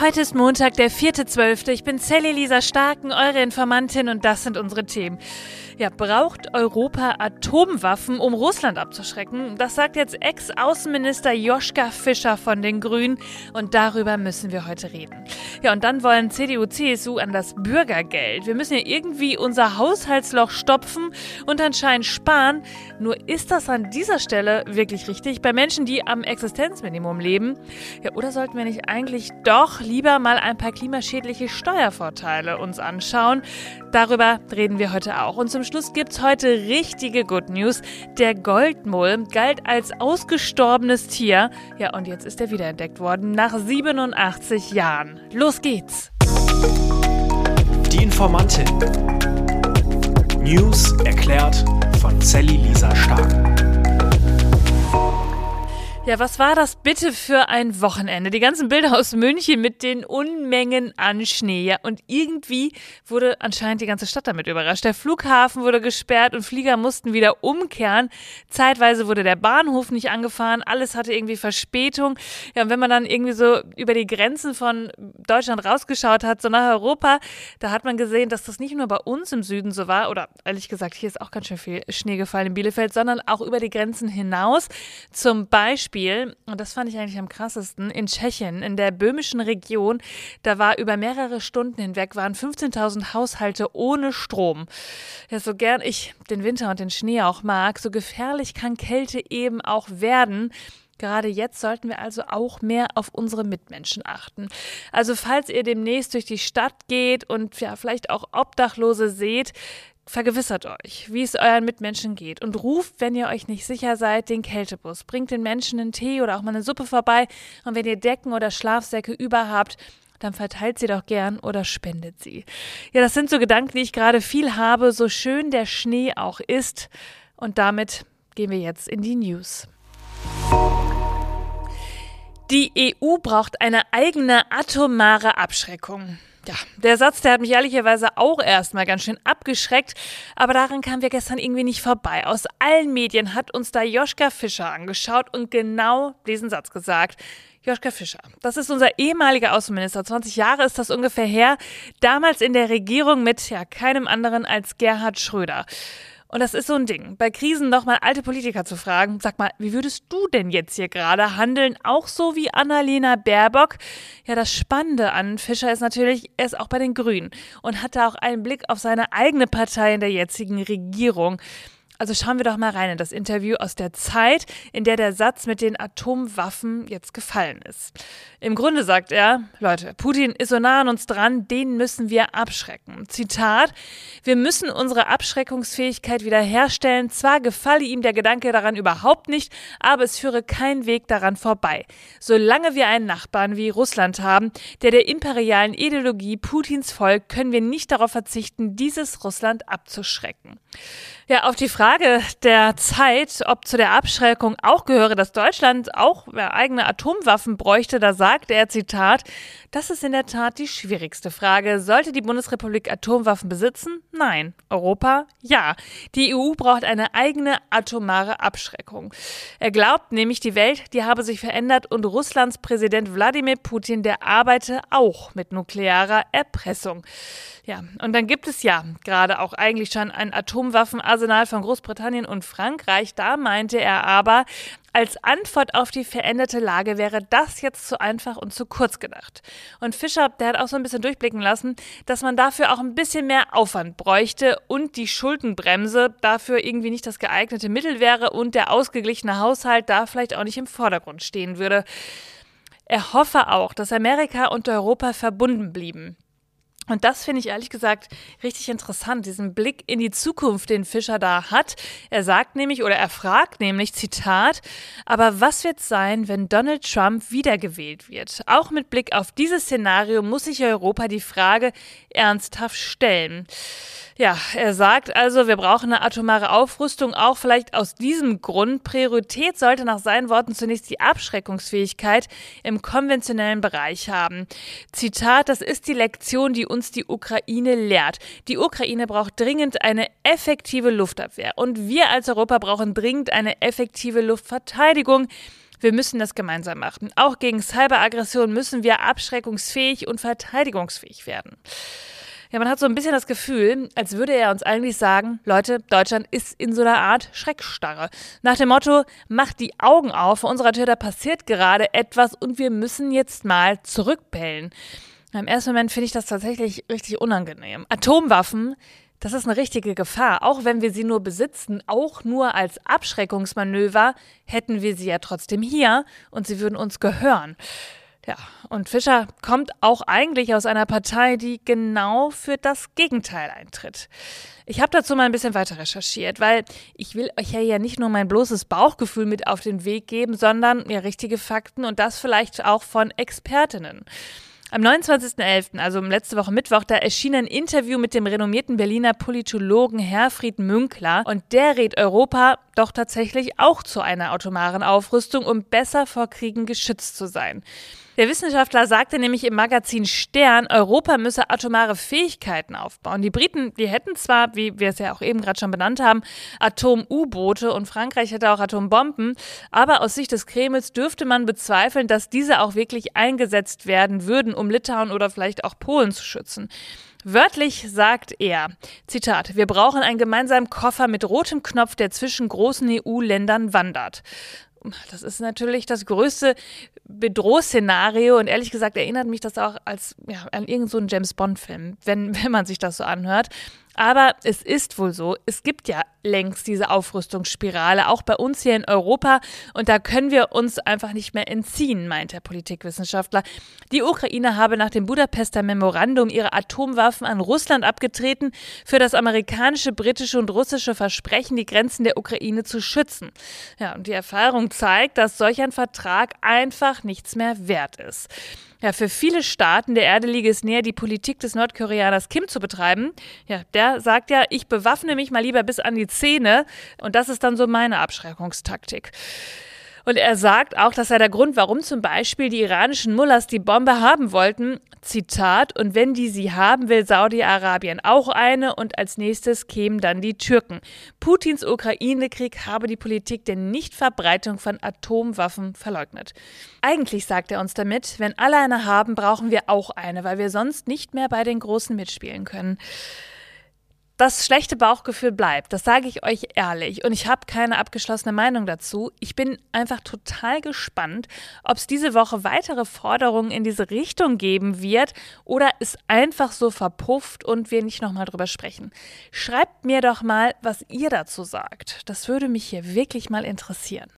Heute ist Montag, der 4.12. Ich bin Sally Lisa Starken, eure Informantin und das sind unsere Themen. Ja, braucht Europa Atomwaffen, um Russland abzuschrecken? Das sagt jetzt Ex-Außenminister Joschka Fischer von den Grünen und darüber müssen wir heute reden. Ja, und dann wollen CDU, CSU an das Bürgergeld. Wir müssen ja irgendwie unser Haushaltsloch stopfen und anscheinend sparen. Nur ist das an dieser Stelle wirklich richtig bei Menschen, die am Existenzminimum leben? Ja, oder sollten wir nicht eigentlich doch lieber mal ein paar klimaschädliche Steuervorteile uns anschauen? Darüber reden wir heute auch. Und zum Schluss gibt's heute richtige Good News. Der Goldmull galt als ausgestorbenes Tier. Ja, und jetzt ist er wiederentdeckt worden nach 87 Jahren. Los geht's! Die Informantin. News erklärt von Sally Lisa Stark. Ja, was war das bitte für ein Wochenende? Die ganzen Bilder aus München mit den Unmengen an Schnee. Ja, und irgendwie wurde anscheinend die ganze Stadt damit überrascht. Der Flughafen wurde gesperrt und Flieger mussten wieder umkehren. Zeitweise wurde der Bahnhof nicht angefahren. Alles hatte irgendwie Verspätung. Ja, und wenn man dann irgendwie so über die Grenzen von Deutschland rausgeschaut hat, so nach Europa, da hat man gesehen, dass das nicht nur bei uns im Süden so war, oder ehrlich gesagt, hier ist auch ganz schön viel Schnee gefallen in Bielefeld, sondern auch über die Grenzen hinaus. Zum Beispiel Beispiel, und das fand ich eigentlich am krassesten, in Tschechien, in der böhmischen Region, da war über mehrere Stunden hinweg, waren 15.000 Haushalte ohne Strom. Ja, so gern ich den Winter und den Schnee auch mag, so gefährlich kann Kälte eben auch werden. Gerade jetzt sollten wir also auch mehr auf unsere Mitmenschen achten. Also falls ihr demnächst durch die Stadt geht und ja, vielleicht auch Obdachlose seht, Vergewissert euch, wie es euren Mitmenschen geht und ruft, wenn ihr euch nicht sicher seid, den Kältebus. Bringt den Menschen einen Tee oder auch mal eine Suppe vorbei und wenn ihr Decken oder Schlafsäcke über habt, dann verteilt sie doch gern oder spendet sie. Ja, das sind so Gedanken, die ich gerade viel habe, so schön der Schnee auch ist. Und damit gehen wir jetzt in die News. Die EU braucht eine eigene atomare Abschreckung. Ja, der Satz, der hat mich ehrlicherweise auch erstmal ganz schön abgeschreckt, aber daran kamen wir gestern irgendwie nicht vorbei. Aus allen Medien hat uns da Joschka Fischer angeschaut und genau diesen Satz gesagt. Joschka Fischer, das ist unser ehemaliger Außenminister. 20 Jahre ist das ungefähr her. Damals in der Regierung mit ja keinem anderen als Gerhard Schröder. Und das ist so ein Ding. Bei Krisen nochmal alte Politiker zu fragen, sag mal, wie würdest du denn jetzt hier gerade handeln? Auch so wie Annalena Baerbock? Ja, das Spannende an Fischer ist natürlich, er ist auch bei den Grünen und hat da auch einen Blick auf seine eigene Partei in der jetzigen Regierung. Also schauen wir doch mal rein in das Interview aus der Zeit, in der der Satz mit den Atomwaffen jetzt gefallen ist. Im Grunde sagt er, Leute, Putin ist so nah an uns dran, den müssen wir abschrecken. Zitat, wir müssen unsere Abschreckungsfähigkeit wiederherstellen. Zwar gefalle ihm der Gedanke daran überhaupt nicht, aber es führe kein Weg daran vorbei. Solange wir einen Nachbarn wie Russland haben, der der imperialen Ideologie Putins folgt, können wir nicht darauf verzichten, dieses Russland abzuschrecken. Ja, auf die Frage der Zeit, ob zu der Abschreckung auch gehöre, dass Deutschland auch eigene Atomwaffen bräuchte, da sagt er, Zitat, das ist in der Tat die schwierigste Frage. Sollte die Bundesrepublik Atomwaffen besitzen? Nein. Europa? Ja. Die EU braucht eine eigene atomare Abschreckung. Er glaubt nämlich, die Welt, die habe sich verändert und Russlands Präsident Wladimir Putin, der arbeite auch mit nuklearer Erpressung. Ja, und dann gibt es ja gerade auch eigentlich schon ein Atomwaffenarsenal von Großbritannien und Frankreich. Da meinte er aber, als Antwort auf die veränderte Lage wäre das jetzt zu einfach und zu kurz gedacht. Und Fischer, der hat auch so ein bisschen durchblicken lassen, dass man dafür auch ein bisschen mehr Aufwand bräuchte und die Schuldenbremse dafür irgendwie nicht das geeignete Mittel wäre und der ausgeglichene Haushalt da vielleicht auch nicht im Vordergrund stehen würde. Er hoffe auch, dass Amerika und Europa verbunden blieben. Und das finde ich ehrlich gesagt richtig interessant, diesen Blick in die Zukunft, den Fischer da hat. Er sagt nämlich oder er fragt nämlich, Zitat, aber was wird sein, wenn Donald Trump wiedergewählt wird? Auch mit Blick auf dieses Szenario muss sich Europa die Frage ernsthaft stellen. Ja, er sagt also, wir brauchen eine atomare Aufrüstung, auch vielleicht aus diesem Grund. Priorität sollte nach seinen Worten zunächst die Abschreckungsfähigkeit im konventionellen Bereich haben. Zitat, das ist die Lektion, die uns die Ukraine lehrt. Die Ukraine braucht dringend eine effektive Luftabwehr und wir als Europa brauchen dringend eine effektive Luftverteidigung. Wir müssen das gemeinsam machen. Auch gegen Cyberaggression müssen wir abschreckungsfähig und verteidigungsfähig werden. Ja, man hat so ein bisschen das Gefühl, als würde er uns eigentlich sagen, Leute, Deutschland ist in so einer Art Schreckstarre. Nach dem Motto, macht die Augen auf, vor unserer Tür, da passiert gerade etwas und wir müssen jetzt mal Im ersten Moment finde ich das tatsächlich richtig unangenehm. Atomwaffen, das ist eine richtige Gefahr. Auch wenn wir sie nur besitzen, auch nur als Abschreckungsmanöver, hätten wir sie ja trotzdem hier und sie würden uns gehören. Ja, und Fischer kommt auch eigentlich aus einer Partei, die genau für das Gegenteil eintritt. Ich habe dazu mal ein bisschen weiter recherchiert, weil ich will euch ja, ja nicht nur mein bloßes Bauchgefühl mit auf den Weg geben, sondern ja richtige Fakten und das vielleicht auch von Expertinnen. Am 29.11., also letzte Woche Mittwoch, da erschien ein Interview mit dem renommierten Berliner Politologen Herfried Münkler und der rät Europa doch tatsächlich auch zu einer atomaren Aufrüstung, um besser vor Kriegen geschützt zu sein. Der Wissenschaftler sagte nämlich im Magazin Stern, Europa müsse atomare Fähigkeiten aufbauen. Die Briten, die hätten zwar, wie wir es ja auch eben gerade schon benannt haben, Atom-U-Boote und Frankreich hätte auch Atombomben, aber aus Sicht des Kremls dürfte man bezweifeln, dass diese auch wirklich eingesetzt werden würden, um Litauen oder vielleicht auch Polen zu schützen. Wörtlich sagt er, Zitat, wir brauchen einen gemeinsamen Koffer mit rotem Knopf, der zwischen großen EU-Ländern wandert das ist natürlich das größte Bedrohszenario und ehrlich gesagt erinnert mich das auch als ja, an irgendeinen so James Bond-Film, wenn, wenn man sich das so anhört. Aber es ist wohl so, es gibt ja längst diese Aufrüstungsspirale, auch bei uns hier in Europa. Und da können wir uns einfach nicht mehr entziehen, meint der Politikwissenschaftler. Die Ukraine habe nach dem Budapester Memorandum ihre Atomwaffen an Russland abgetreten, für das amerikanische, britische und russische Versprechen, die Grenzen der Ukraine zu schützen. Ja, und die Erfahrung zeigt, dass solch ein Vertrag einfach nichts mehr wert ist. Ja, für viele Staaten der Erde liege es näher, die Politik des Nordkoreaners Kim zu betreiben. Ja, der sagt ja, ich bewaffne mich mal lieber bis an die Zähne. Und das ist dann so meine Abschreckungstaktik. Und er sagt auch, dass sei der Grund, warum zum Beispiel die iranischen Mullahs die Bombe haben wollten, Zitat, und wenn die sie haben, will Saudi-Arabien auch eine und als nächstes kämen dann die Türken. Putins Ukraine-Krieg habe die Politik der Nichtverbreitung von Atomwaffen verleugnet. Eigentlich sagt er uns damit, wenn alle eine haben, brauchen wir auch eine, weil wir sonst nicht mehr bei den Großen mitspielen können das schlechte Bauchgefühl bleibt, das sage ich euch ehrlich. Und ich habe keine abgeschlossene Meinung dazu. Ich bin einfach total gespannt, ob es diese Woche weitere Forderungen in diese Richtung geben wird oder es einfach so verpufft und wir nicht nochmal drüber sprechen. Schreibt mir doch mal, was ihr dazu sagt. Das würde mich hier wirklich mal interessieren.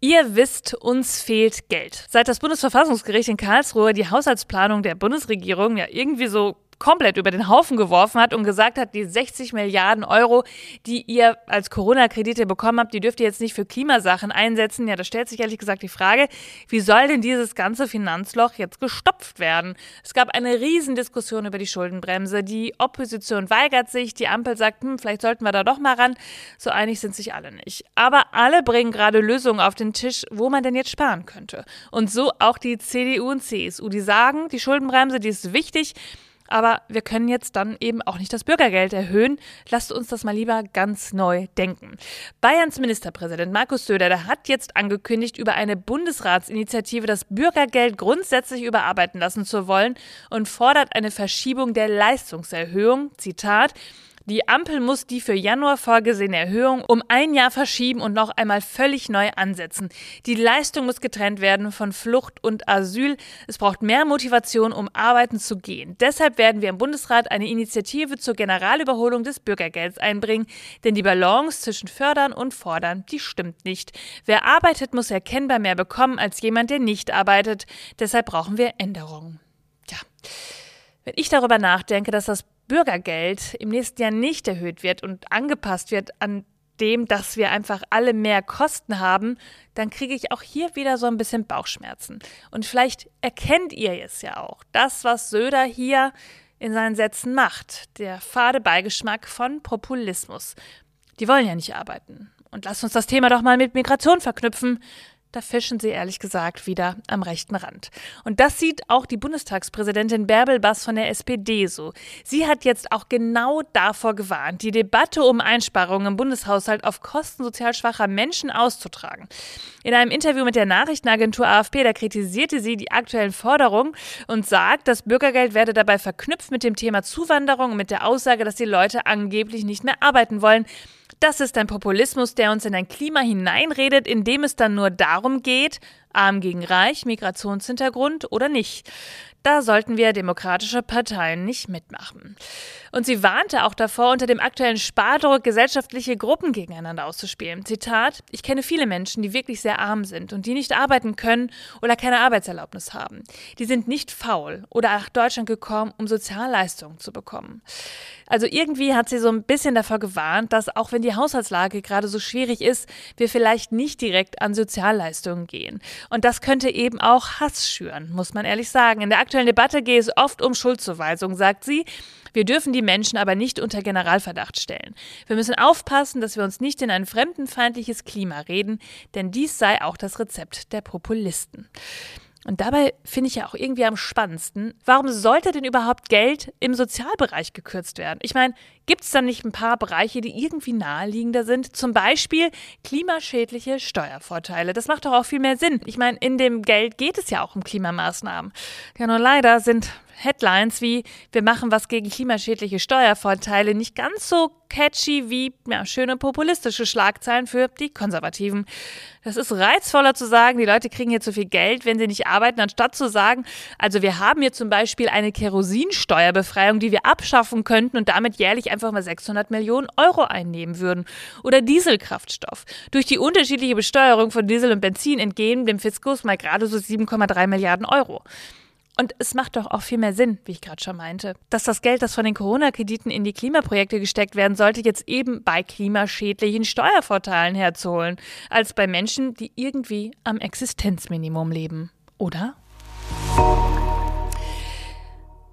Ihr wisst, uns fehlt Geld. Seit das Bundesverfassungsgericht in Karlsruhe die Haushaltsplanung der Bundesregierung ja irgendwie so komplett über den Haufen geworfen hat und gesagt hat, die 60 Milliarden Euro, die ihr als Corona-Kredite bekommen habt, die dürft ihr jetzt nicht für Klimasachen einsetzen. Ja, da stellt sich ehrlich gesagt die Frage, wie soll denn dieses ganze Finanzloch jetzt gestopft werden? Es gab eine Riesendiskussion über die Schuldenbremse. Die Opposition weigert sich, die Ampel sagt, hm, vielleicht sollten wir da doch mal ran. So einig sind sich alle nicht. Aber alle bringen gerade Lösungen auf den Tisch, wo man denn jetzt sparen könnte. Und so auch die CDU und CSU, die sagen, die Schuldenbremse, die ist wichtig. Aber wir können jetzt dann eben auch nicht das Bürgergeld erhöhen. Lasst uns das mal lieber ganz neu denken. Bayerns Ministerpräsident Markus Söder, der hat jetzt angekündigt, über eine Bundesratsinitiative das Bürgergeld grundsätzlich überarbeiten lassen zu wollen und fordert eine Verschiebung der Leistungserhöhung. Zitat. Die Ampel muss die für Januar vorgesehene Erhöhung um ein Jahr verschieben und noch einmal völlig neu ansetzen. Die Leistung muss getrennt werden von Flucht und Asyl. Es braucht mehr Motivation, um arbeiten zu gehen. Deshalb werden wir im Bundesrat eine Initiative zur Generalüberholung des Bürgergelds einbringen, denn die Balance zwischen fördern und fordern, die stimmt nicht. Wer arbeitet, muss erkennbar mehr bekommen als jemand, der nicht arbeitet. Deshalb brauchen wir Änderungen. Ja. Wenn ich darüber nachdenke, dass das Bürgergeld im nächsten Jahr nicht erhöht wird und angepasst wird an dem, dass wir einfach alle mehr Kosten haben, dann kriege ich auch hier wieder so ein bisschen Bauchschmerzen. Und vielleicht erkennt ihr es ja auch. Das, was Söder hier in seinen Sätzen macht, der fade Beigeschmack von Populismus. Die wollen ja nicht arbeiten. Und lasst uns das Thema doch mal mit Migration verknüpfen. Da fischen sie ehrlich gesagt wieder am rechten Rand. Und das sieht auch die Bundestagspräsidentin Bärbel Bass von der SPD so. Sie hat jetzt auch genau davor gewarnt, die Debatte um Einsparungen im Bundeshaushalt auf Kosten sozial schwacher Menschen auszutragen. In einem Interview mit der Nachrichtenagentur AFP, da kritisierte sie die aktuellen Forderungen und sagt, das Bürgergeld werde dabei verknüpft mit dem Thema Zuwanderung und mit der Aussage, dass die Leute angeblich nicht mehr arbeiten wollen. Das ist ein Populismus, der uns in ein Klima hineinredet, in dem es dann nur darum geht, arm gegen reich, Migrationshintergrund oder nicht. Da sollten wir demokratische Parteien nicht mitmachen. Und sie warnte auch davor, unter dem aktuellen Spardruck gesellschaftliche Gruppen gegeneinander auszuspielen. Zitat: Ich kenne viele Menschen, die wirklich sehr arm sind und die nicht arbeiten können oder keine Arbeitserlaubnis haben. Die sind nicht faul oder nach Deutschland gekommen, um Sozialleistungen zu bekommen. Also irgendwie hat sie so ein bisschen davor gewarnt, dass auch wenn die Haushaltslage gerade so schwierig ist, wir vielleicht nicht direkt an Sozialleistungen gehen. Und das könnte eben auch Hass schüren, muss man ehrlich sagen. In der aktuellen Debatte gehe es oft um Schuldzuweisung, sagt sie. Wir dürfen die Menschen aber nicht unter Generalverdacht stellen. Wir müssen aufpassen, dass wir uns nicht in ein fremdenfeindliches Klima reden, denn dies sei auch das Rezept der Populisten. Und dabei finde ich ja auch irgendwie am spannendsten, warum sollte denn überhaupt Geld im Sozialbereich gekürzt werden? Ich meine, gibt es da nicht ein paar Bereiche, die irgendwie naheliegender sind? Zum Beispiel klimaschädliche Steuervorteile. Das macht doch auch viel mehr Sinn. Ich meine, in dem Geld geht es ja auch um Klimamaßnahmen. Ja, nur leider sind Headlines wie Wir machen was gegen klimaschädliche Steuervorteile nicht ganz so catchy wie ja, schöne populistische Schlagzeilen für die Konservativen. Das ist reizvoller zu sagen, die Leute kriegen hier zu viel Geld, wenn sie nicht arbeiten, anstatt zu sagen, also wir haben hier zum Beispiel eine Kerosinsteuerbefreiung, die wir abschaffen könnten und damit jährlich einfach mal 600 Millionen Euro einnehmen würden. Oder Dieselkraftstoff. Durch die unterschiedliche Besteuerung von Diesel und Benzin entgehen dem Fiskus mal gerade so 7,3 Milliarden Euro. Und es macht doch auch viel mehr Sinn, wie ich gerade schon meinte, dass das Geld, das von den Corona-Krediten in die Klimaprojekte gesteckt werden sollte, jetzt eben bei klimaschädlichen Steuervorteilen herzuholen, als bei Menschen, die irgendwie am Existenzminimum leben. Oder?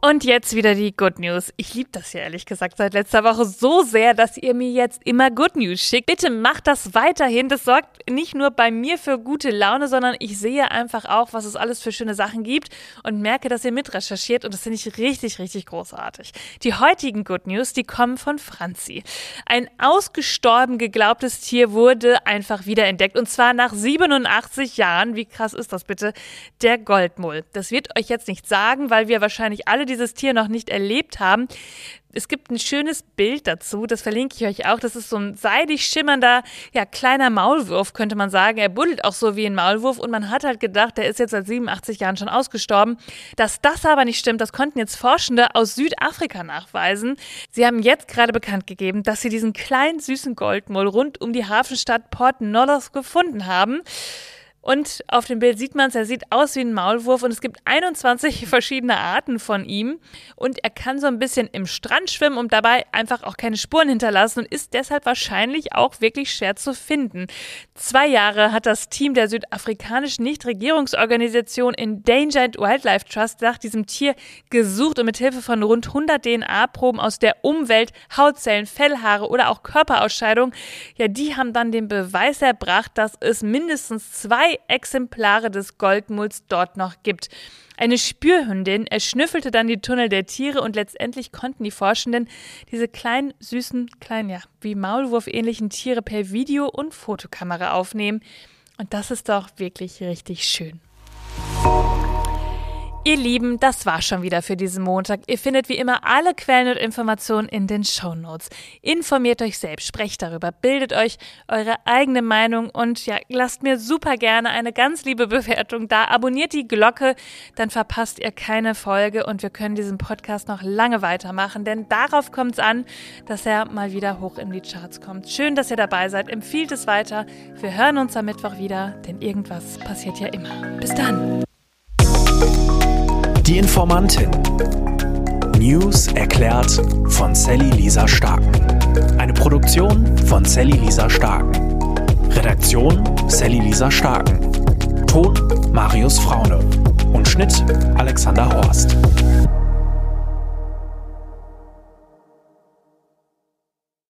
Und jetzt wieder die Good News. Ich liebe das ja ehrlich gesagt seit letzter Woche so sehr, dass ihr mir jetzt immer Good News schickt. Bitte macht das weiterhin. Das sorgt nicht nur bei mir für gute Laune, sondern ich sehe einfach auch, was es alles für schöne Sachen gibt und merke, dass ihr mitrecherchiert und das finde ich richtig, richtig großartig. Die heutigen Good News, die kommen von Franzi. Ein ausgestorben geglaubtes Tier wurde einfach wiederentdeckt und zwar nach 87 Jahren. Wie krass ist das bitte? Der Goldmull. Das wird euch jetzt nicht sagen, weil wir wahrscheinlich alle die dieses Tier noch nicht erlebt haben, es gibt ein schönes Bild dazu, das verlinke ich euch auch. Das ist so ein seidig schimmernder, ja, kleiner Maulwurf, könnte man sagen. Er buddelt auch so wie ein Maulwurf und man hat halt gedacht, der ist jetzt seit 87 Jahren schon ausgestorben. Dass das aber nicht stimmt, das konnten jetzt Forschende aus Südafrika nachweisen. Sie haben jetzt gerade bekannt gegeben, dass sie diesen kleinen süßen Goldmull rund um die Hafenstadt Port Nolloth gefunden haben. Und auf dem Bild sieht man es, er sieht aus wie ein Maulwurf und es gibt 21 verschiedene Arten von ihm. Und er kann so ein bisschen im Strand schwimmen und dabei einfach auch keine Spuren hinterlassen und ist deshalb wahrscheinlich auch wirklich schwer zu finden. Zwei Jahre hat das Team der südafrikanischen Nichtregierungsorganisation Endangered Wildlife Trust nach diesem Tier gesucht und mit Hilfe von rund 100 DNA-Proben aus der Umwelt, Hautzellen, Fellhaare oder auch Körperausscheidung, ja, die haben dann den Beweis erbracht, dass es mindestens zwei Exemplare des Goldmulls dort noch gibt. Eine Spürhündin erschnüffelte dann die Tunnel der Tiere und letztendlich konnten die Forschenden diese kleinen, süßen, kleinen, ja, wie Maulwurf ähnlichen Tiere per Video- und Fotokamera aufnehmen. Und das ist doch wirklich richtig schön. Ihr Lieben, das war schon wieder für diesen Montag. Ihr findet wie immer alle Quellen und Informationen in den Show Notes. Informiert euch selbst, sprecht darüber, bildet euch eure eigene Meinung und ja, lasst mir super gerne eine ganz liebe Bewertung da. Abonniert die Glocke, dann verpasst ihr keine Folge und wir können diesen Podcast noch lange weitermachen, denn darauf kommt es an, dass er mal wieder hoch in die Charts kommt. Schön, dass ihr dabei seid. Empfiehlt es weiter. Wir hören uns am Mittwoch wieder, denn irgendwas passiert ja immer. Bis dann. Die Informantin. News erklärt von Sally Lisa Starken. Eine Produktion von Sally Lisa Starken. Redaktion Sally Lisa Starken. Ton Marius Fraune. Und Schnitt Alexander Horst.